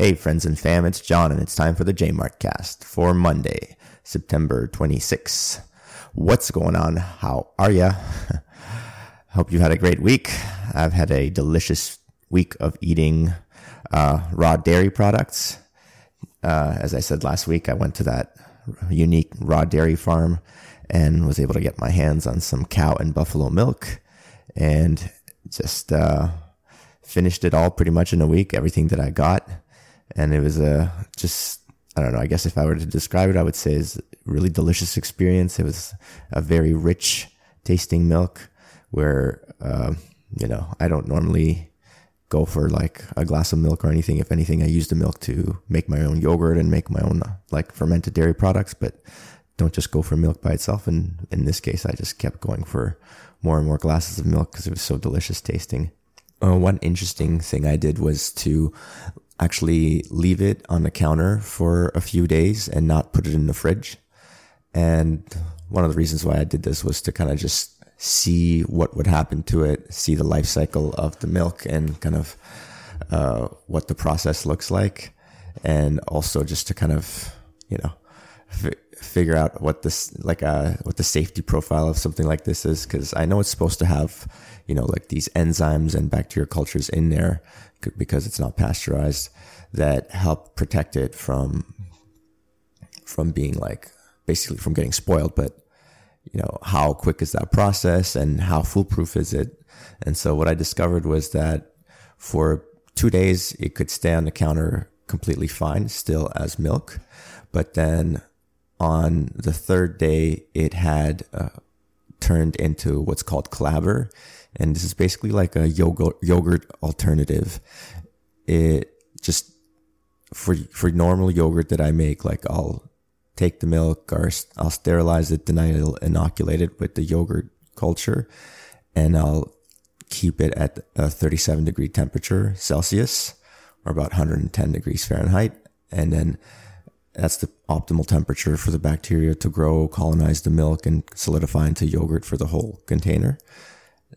Hey, friends and fam, it's John, and it's time for the Jmart cast for Monday, September 26th. What's going on? How are ya? Hope you've had a great week. I've had a delicious week of eating uh, raw dairy products. Uh, as I said last week, I went to that unique raw dairy farm and was able to get my hands on some cow and buffalo milk and just uh, finished it all pretty much in a week, everything that I got. And it was a just, I don't know, I guess if I were to describe it, I would say it's really delicious experience. It was a very rich tasting milk where, uh, you know, I don't normally go for like a glass of milk or anything. If anything, I use the milk to make my own yogurt and make my own like fermented dairy products, but don't just go for milk by itself. And in this case, I just kept going for more and more glasses of milk because it was so delicious tasting. Uh, one interesting thing I did was to actually leave it on the counter for a few days and not put it in the fridge. And one of the reasons why I did this was to kind of just see what would happen to it, see the life cycle of the milk and kind of uh, what the process looks like. And also just to kind of, you know, f- figure out what this, like, uh, what the safety profile of something like this is. Cause I know it's supposed to have, you know, like these enzymes and bacteria cultures in there because it's not pasteurized that help protect it from, from being like basically from getting spoiled. But you know, how quick is that process and how foolproof is it? And so what I discovered was that for two days, it could stay on the counter completely fine, still as milk. But then on the third day, it had uh, turned into what's called clabber. And this is basically like a yogurt, yogurt alternative. It just, for, for normal yogurt that I make, like I'll take the milk or I'll sterilize it, then I'll inoculate it with the yogurt culture and I'll keep it at a 37 degree temperature Celsius or about 110 degrees Fahrenheit. And then that's the optimal temperature for the bacteria to grow, colonize the milk and solidify into yogurt for the whole container.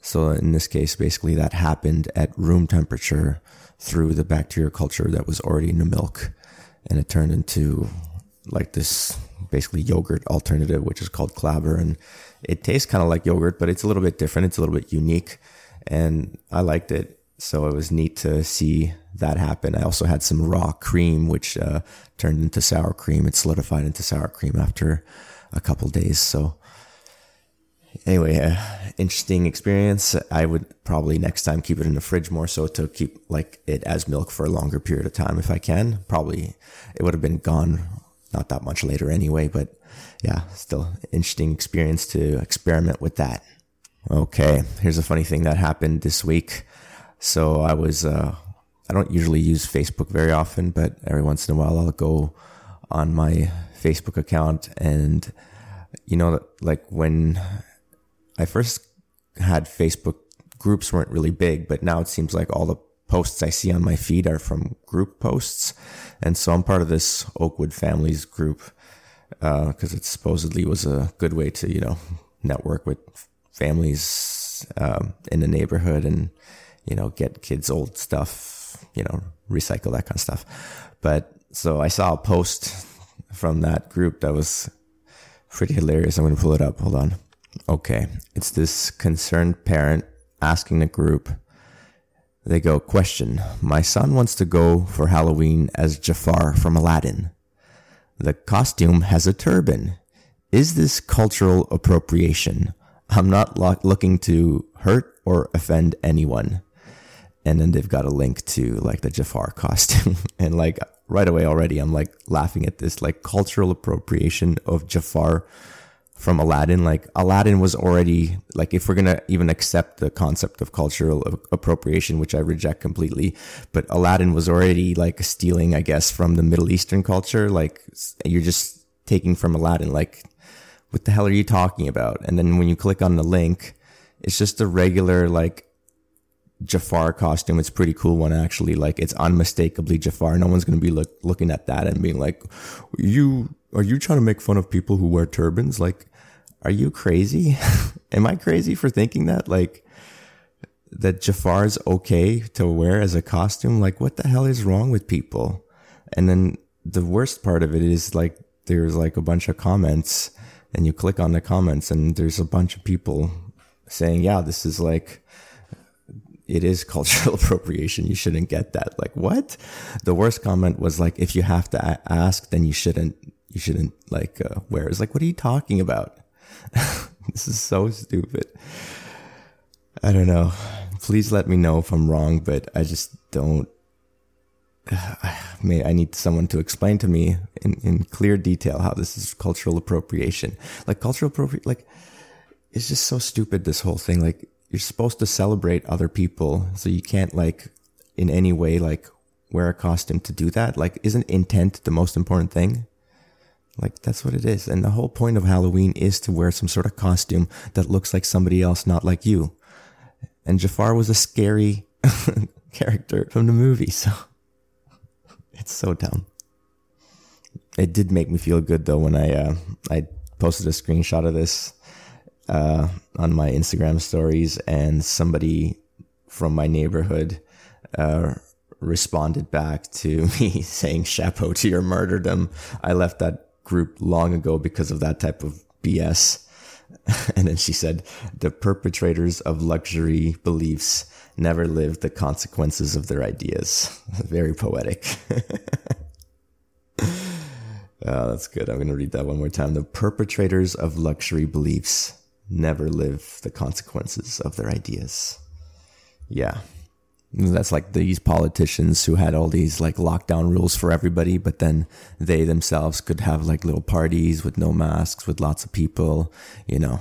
So in this case, basically that happened at room temperature through the bacteria culture that was already in the milk and it turned into like this basically yogurt alternative, which is called Clabber. And it tastes kind of like yogurt, but it's a little bit different. It's a little bit unique. And I liked it. So it was neat to see that happen. I also had some raw cream, which uh, turned into sour cream. It solidified into sour cream after a couple days. So anyway, uh, interesting experience. I would probably next time keep it in the fridge more so to keep like it as milk for a longer period of time if I can. Probably it would have been gone not that much later anyway, but yeah, still interesting experience to experiment with that. Okay, here's a funny thing that happened this week. So I was, uh, I don't usually use Facebook very often, but every once in a while I'll go on my Facebook account and, you know, like when I first had Facebook groups weren't really big, but now it seems like all the posts I see on my feed are from group posts. And so I'm part of this Oakwood Families group because uh, it supposedly was a good way to, you know, network with families um, in the neighborhood and, you know, get kids' old stuff, you know, recycle that kind of stuff. But so I saw a post from that group that was pretty hilarious. I'm going to pull it up. Hold on. Okay. It's this concerned parent asking the group, they go, question. My son wants to go for Halloween as Jafar from Aladdin. The costume has a turban. Is this cultural appropriation? I'm not lo- looking to hurt or offend anyone. And then they've got a link to like the Jafar costume. and like right away already, I'm like laughing at this like cultural appropriation of Jafar from Aladdin. Like Aladdin was already like if we're gonna even accept the concept of cultural appropriation, which I reject completely, but Aladdin was already like stealing, I guess, from the Middle Eastern culture. Like you're just taking from Aladdin. Like what the hell are you talking about? And then when you click on the link, it's just a regular like Jafar costume. It's pretty cool one actually. Like it's unmistakably Jafar. No one's gonna be look, looking at that and being like, "You are you trying to make fun of people who wear turbans?" Like are you crazy? Am I crazy for thinking that? Like, that Jafar's okay to wear as a costume? Like, what the hell is wrong with people? And then the worst part of it is like there's like a bunch of comments and you click on the comments and there's a bunch of people saying, yeah, this is like, it is cultural appropriation. You shouldn't get that. Like, what? The worst comment was like, if you have to ask, then you shouldn't, you shouldn't like, uh, wear. It's like, what are you talking about? this is so stupid. I don't know. Please let me know if I'm wrong, but I just don't. May I need someone to explain to me in, in clear detail how this is cultural appropriation. Like cultural appropriate, like it's just so stupid. This whole thing, like you're supposed to celebrate other people, so you can't like in any way like wear a costume to do that. Like, isn't intent the most important thing? Like that's what it is. And the whole point of Halloween is to wear some sort of costume that looks like somebody else, not like you. And Jafar was a scary character from the movie, so it's so dumb. It did make me feel good though when I uh, I posted a screenshot of this uh, on my Instagram stories, and somebody from my neighborhood uh, responded back to me saying "chapeau to your martyrdom." I left that group long ago because of that type of BS. And then she said, the perpetrators of luxury beliefs never live the consequences of their ideas. Very poetic. oh, that's good. I'm going to read that one more time. The perpetrators of luxury beliefs never live the consequences of their ideas. Yeah. That's like these politicians who had all these like lockdown rules for everybody, but then they themselves could have like little parties with no masks, with lots of people. You know,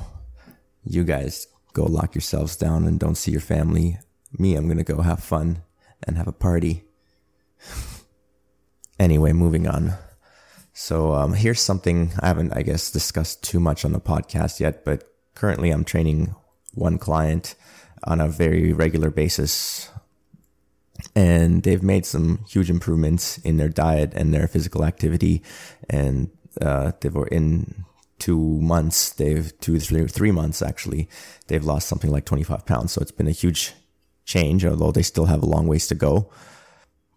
you guys go lock yourselves down and don't see your family. Me, I'm going to go have fun and have a party. anyway, moving on. So, um, here's something I haven't, I guess, discussed too much on the podcast yet, but currently I'm training one client on a very regular basis and they've made some huge improvements in their diet and their physical activity. And uh, they've in two months, they've two three three months actually, they've lost something like twenty five pounds. So it's been a huge change, although they still have a long ways to go.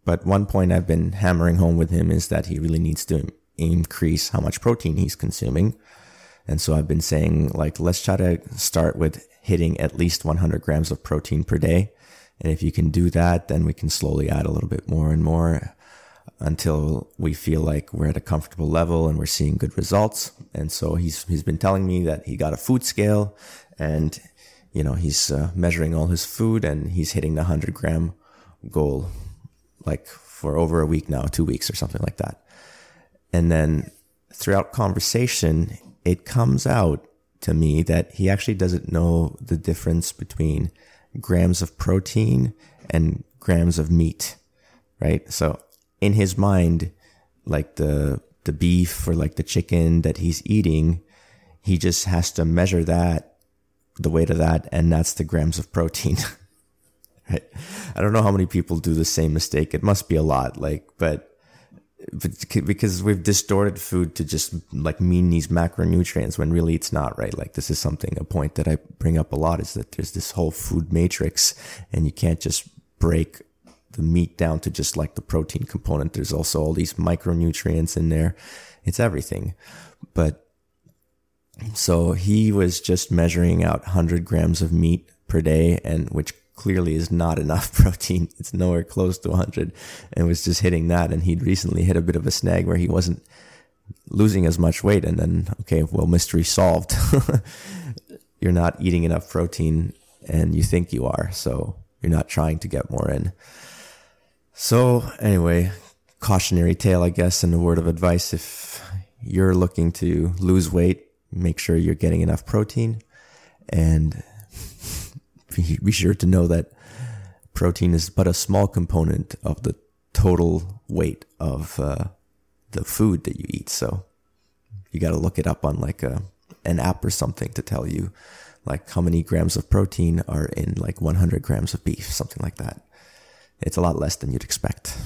But one point I've been hammering home with him is that he really needs to increase how much protein he's consuming. And so I've been saying, like, let's try to start with hitting at least 100 grams of protein per day. And if you can do that, then we can slowly add a little bit more and more until we feel like we're at a comfortable level and we're seeing good results. And so he's, he's been telling me that he got a food scale and, you know, he's uh, measuring all his food and he's hitting the 100 gram goal like for over a week now, two weeks or something like that. And then throughout conversation, it comes out to me that he actually doesn't know the difference between grams of protein and grams of meat, right? So in his mind, like the the beef or like the chicken that he's eating, he just has to measure that, the weight of that, and that's the grams of protein. right? I don't know how many people do the same mistake. It must be a lot, like, but because we've distorted food to just like mean these macronutrients when really it's not right. Like this is something, a point that I bring up a lot is that there's this whole food matrix and you can't just break the meat down to just like the protein component. There's also all these micronutrients in there. It's everything. But so he was just measuring out 100 grams of meat per day and which clearly is not enough protein. It's nowhere close to 100 and was just hitting that. And he'd recently hit a bit of a snag where he wasn't losing as much weight. And then, okay, well, mystery solved. you're not eating enough protein and you think you are. So you're not trying to get more in. So anyway, cautionary tale, I guess, and a word of advice. If you're looking to lose weight, make sure you're getting enough protein and be sure to know that protein is but a small component of the total weight of uh, the food that you eat. So you got to look it up on like a an app or something to tell you like how many grams of protein are in like 100 grams of beef, something like that. It's a lot less than you'd expect.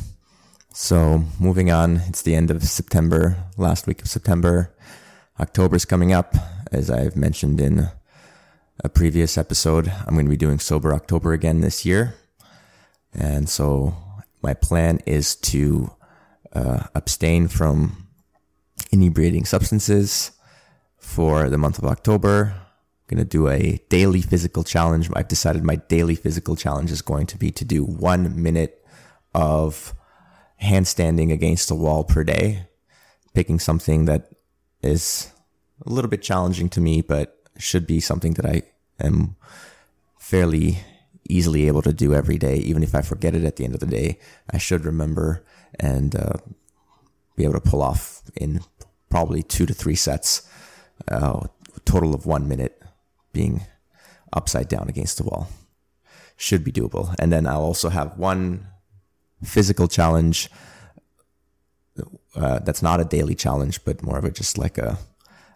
So moving on, it's the end of September, last week of September. October's coming up, as I've mentioned in a previous episode. I'm going to be doing Sober October again this year. And so my plan is to uh, abstain from inebriating substances for the month of October. I'm going to do a daily physical challenge. I've decided my daily physical challenge is going to be to do one minute of handstanding against a wall per day, picking something that is a little bit challenging to me, but should be something that I am fairly easily able to do every day. Even if I forget it at the end of the day, I should remember and uh, be able to pull off in probably two to three sets, uh, total of one minute being upside down against the wall. Should be doable. And then I'll also have one physical challenge uh, that's not a daily challenge, but more of a just like a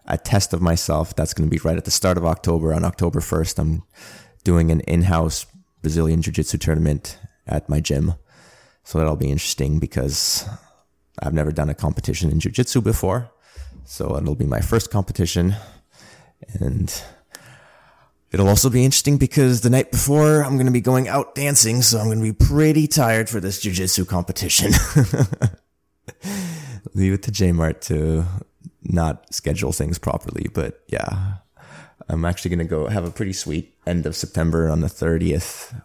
a test of myself. That's going to be right at the start of October. On October 1st, I'm doing an in-house Brazilian Jiu-Jitsu tournament at my gym. So that'll be interesting because I've never done a competition in Jiu-Jitsu before. So it'll be my first competition. And it'll also be interesting because the night before I'm going to be going out dancing. So I'm going to be pretty tired for this Jiu-Jitsu competition. Leave it to Jmart to not schedule things properly. But yeah, I'm actually going to go have a pretty sweet end of September on the 30th.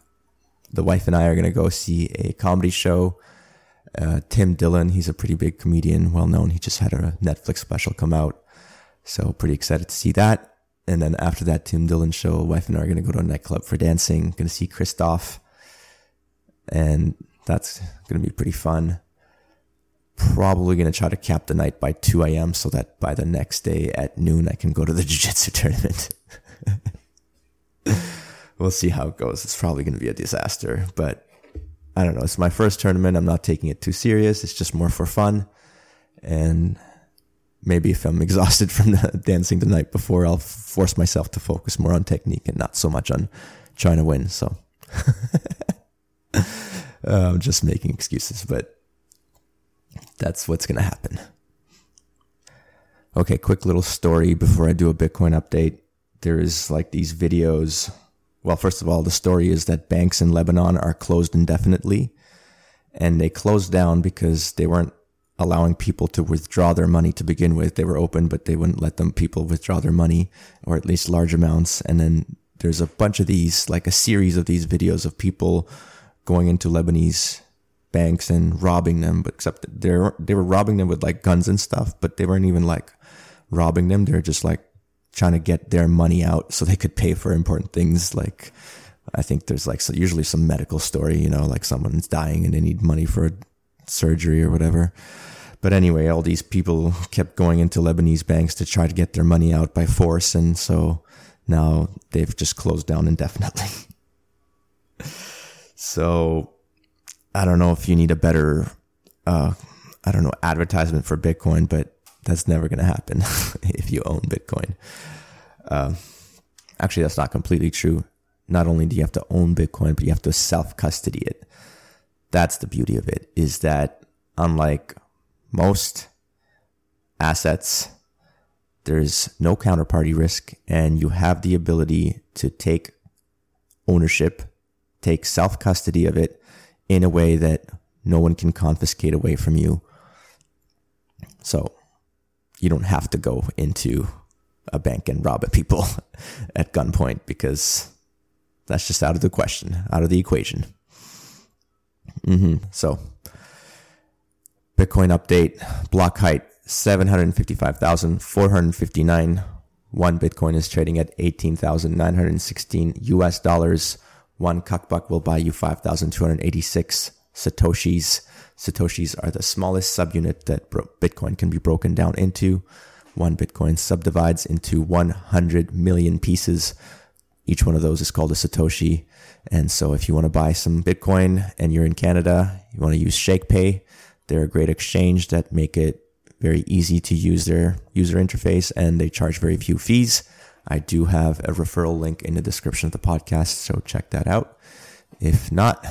The wife and I are going to go see a comedy show. Uh, Tim Dillon, he's a pretty big comedian, well known. He just had a Netflix special come out. So pretty excited to see that. And then after that Tim Dillon show, wife and I are going to go to a nightclub for dancing, going to see Christoph. And that's going to be pretty fun probably going to try to cap the night by 2 a.m. so that by the next day at noon, I can go to the jiu jitsu tournament. we'll see how it goes. It's probably going to be a disaster, but I don't know. It's my first tournament. I'm not taking it too serious. It's just more for fun. And maybe if I'm exhausted from the dancing the night before, I'll force myself to focus more on technique and not so much on trying to win. So uh, I'm just making excuses, but that's what's going to happen. Okay, quick little story before I do a Bitcoin update. There is like these videos. Well, first of all, the story is that banks in Lebanon are closed indefinitely. And they closed down because they weren't allowing people to withdraw their money to begin with. They were open, but they wouldn't let them people withdraw their money or at least large amounts. And then there's a bunch of these, like a series of these videos of people going into Lebanese banks and robbing them, but except they're they were robbing them with like guns and stuff, but they weren't even like robbing them. They're just like trying to get their money out so they could pay for important things like I think there's like so usually some medical story, you know, like someone's dying and they need money for surgery or whatever. But anyway, all these people kept going into Lebanese banks to try to get their money out by force, and so now they've just closed down indefinitely. so I don't know if you need a better, uh, I don't know, advertisement for Bitcoin, but that's never going to happen if you own Bitcoin. Uh, actually, that's not completely true. Not only do you have to own Bitcoin, but you have to self custody it. That's the beauty of it is that unlike most assets, there's no counterparty risk and you have the ability to take ownership, take self custody of it in a way that no one can confiscate away from you. So you don't have to go into a bank and rob at people at gunpoint because that's just out of the question, out of the equation. Mm-hmm. So, Bitcoin update block height 755,459. One Bitcoin is trading at 18,916 US dollars. One cuckbuck will buy you 5,286 Satoshis. Satoshis are the smallest subunit that Bitcoin can be broken down into. One Bitcoin subdivides into 100 million pieces. Each one of those is called a Satoshi. And so if you want to buy some Bitcoin and you're in Canada, you want to use ShakePay. They're a great exchange that make it very easy to use their user interface and they charge very few fees. I do have a referral link in the description of the podcast, so check that out. If not,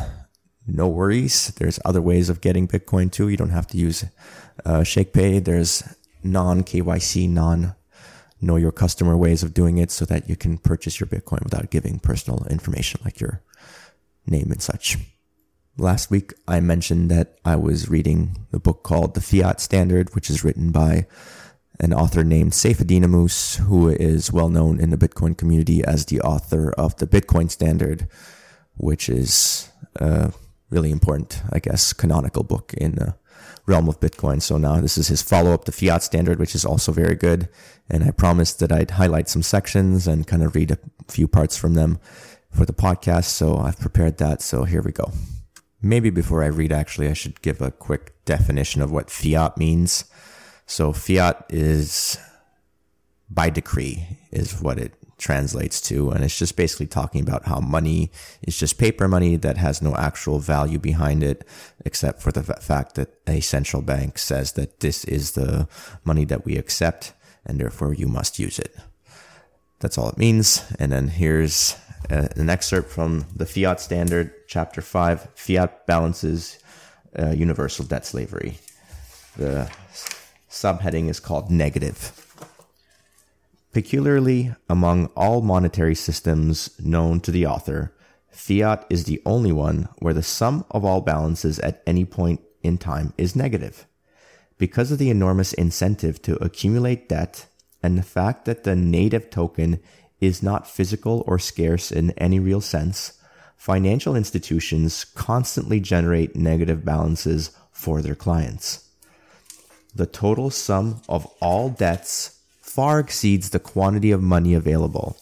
no worries. There's other ways of getting Bitcoin too. You don't have to use uh, ShakePay. There's non KYC, non know your customer ways of doing it so that you can purchase your Bitcoin without giving personal information like your name and such. last week I mentioned that I was reading the book called The Fiat Standard, which is written by an author named Ammous, who is well known in the Bitcoin community as the author of the Bitcoin Standard, which is a really important, I guess, canonical book in the realm of Bitcoin. So now this is his follow up, the Fiat Standard, which is also very good. And I promised that I'd highlight some sections and kind of read a few parts from them for the podcast. So I've prepared that. So here we go. Maybe before I read, actually, I should give a quick definition of what fiat means. So fiat is by decree is what it translates to. And it's just basically talking about how money is just paper money that has no actual value behind it, except for the fact that a central bank says that this is the money that we accept and therefore you must use it. That's all it means. And then here's uh, an excerpt from the Fiat Standard, Chapter 5 Fiat Balances uh, Universal Debt Slavery. The subheading is called Negative. Peculiarly, among all monetary systems known to the author, fiat is the only one where the sum of all balances at any point in time is negative. Because of the enormous incentive to accumulate debt and the fact that the native token is not physical or scarce in any real sense, financial institutions constantly generate negative balances for their clients. The total sum of all debts far exceeds the quantity of money available.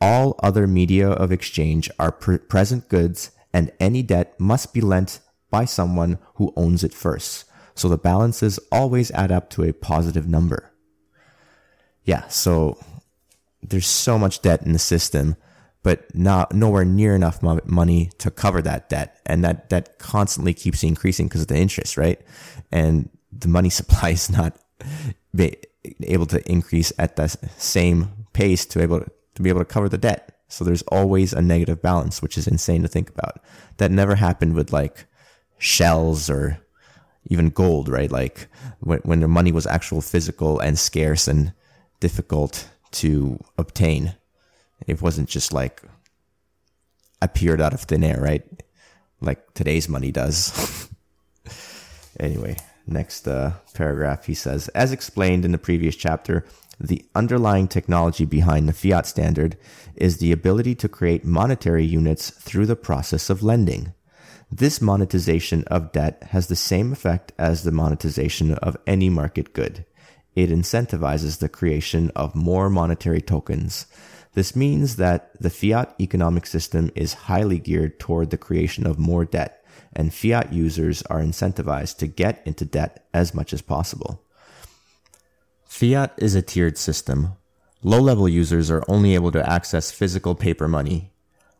All other media of exchange are pre- present goods, and any debt must be lent by someone who owns it first. So the balances always add up to a positive number. Yeah, so there's so much debt in the system, but not nowhere near enough money to cover that debt, and that debt constantly keeps increasing because of the interest, right? And the money supply is not able to increase at the same pace to able to be able to cover the debt. So there's always a negative balance, which is insane to think about. That never happened with like shells or even gold, right? Like when, when the money was actual physical and scarce and difficult to obtain. It wasn't just like appeared out of thin air, right? Like today's money does. anyway, Next uh, paragraph, he says, as explained in the previous chapter, the underlying technology behind the fiat standard is the ability to create monetary units through the process of lending. This monetization of debt has the same effect as the monetization of any market good. It incentivizes the creation of more monetary tokens. This means that the fiat economic system is highly geared toward the creation of more debt and fiat users are incentivized to get into debt as much as possible. Fiat is a tiered system. Low level users are only able to access physical paper money.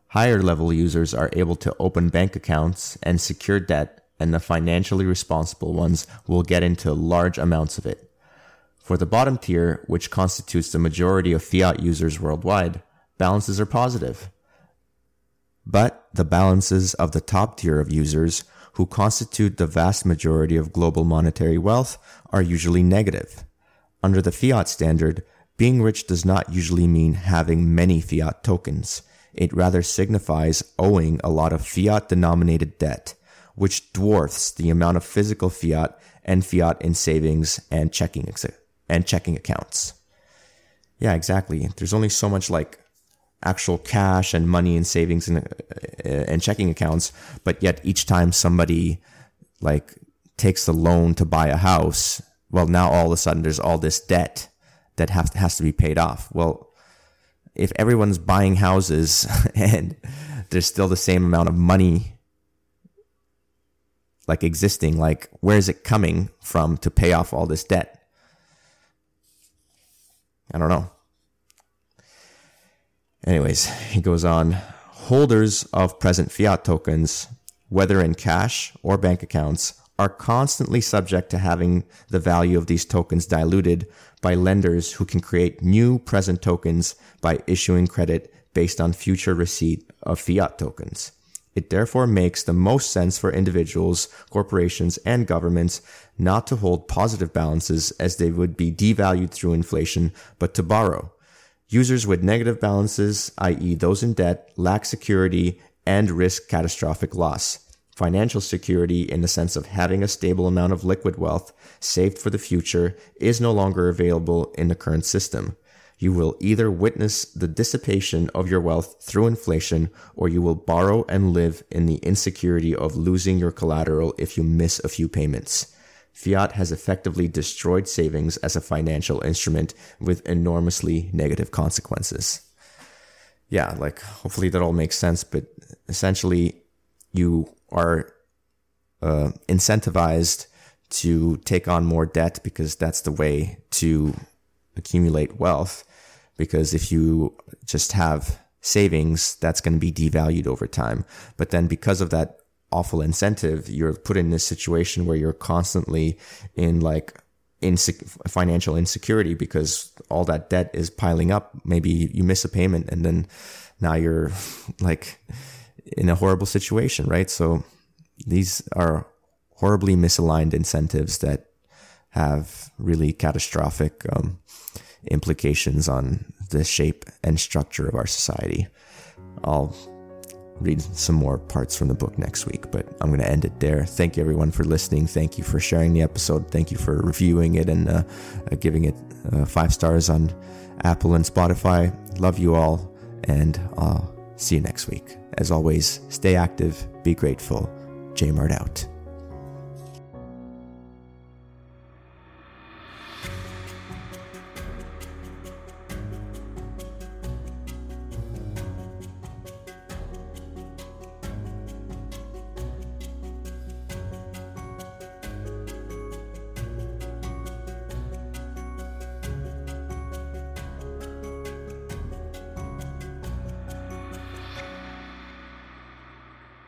Higher level users are able to open bank accounts and secure debt, and the financially responsible ones will get into large amounts of it. For the bottom tier, which constitutes the majority of fiat users worldwide, balances are positive. But the balances of the top tier of users, who constitute the vast majority of global monetary wealth, are usually negative. Under the fiat standard, being rich does not usually mean having many fiat tokens. It rather signifies owing a lot of fiat denominated debt, which dwarfs the amount of physical fiat and fiat in savings and checking and checking accounts. Yeah, exactly. There's only so much like actual cash and money and savings and, uh, and checking accounts. But yet each time somebody like takes the loan to buy a house, well, now all of a sudden there's all this debt that has, has to be paid off. Well, if everyone's buying houses and there's still the same amount of money like existing, like where is it coming from to pay off all this debt? I don't know. Anyways, he goes on holders of present fiat tokens, whether in cash or bank accounts, are constantly subject to having the value of these tokens diluted by lenders who can create new present tokens by issuing credit based on future receipt of fiat tokens. It therefore makes the most sense for individuals, corporations, and governments not to hold positive balances as they would be devalued through inflation, but to borrow Users with negative balances, i.e. those in debt, lack security and risk catastrophic loss. Financial security, in the sense of having a stable amount of liquid wealth saved for the future, is no longer available in the current system. You will either witness the dissipation of your wealth through inflation, or you will borrow and live in the insecurity of losing your collateral if you miss a few payments. Fiat has effectively destroyed savings as a financial instrument with enormously negative consequences. Yeah, like hopefully that all makes sense, but essentially, you are uh, incentivized to take on more debt because that's the way to accumulate wealth. Because if you just have savings, that's going to be devalued over time. But then because of that awful incentive, you're put in this situation where you're constantly in like inse- financial insecurity because all that debt is piling up. Maybe you miss a payment and then now you're like in a horrible situation, right? So these are horribly misaligned incentives that have really catastrophic um, implications on the shape and structure of our society. I'll read some more parts from the book next week, but I'm going to end it there. Thank you, everyone, for listening. Thank you for sharing the episode. Thank you for reviewing it and uh, uh, giving it uh, five stars on Apple and Spotify. Love you all, and I'll see you next week. As always, stay active, be grateful. J out.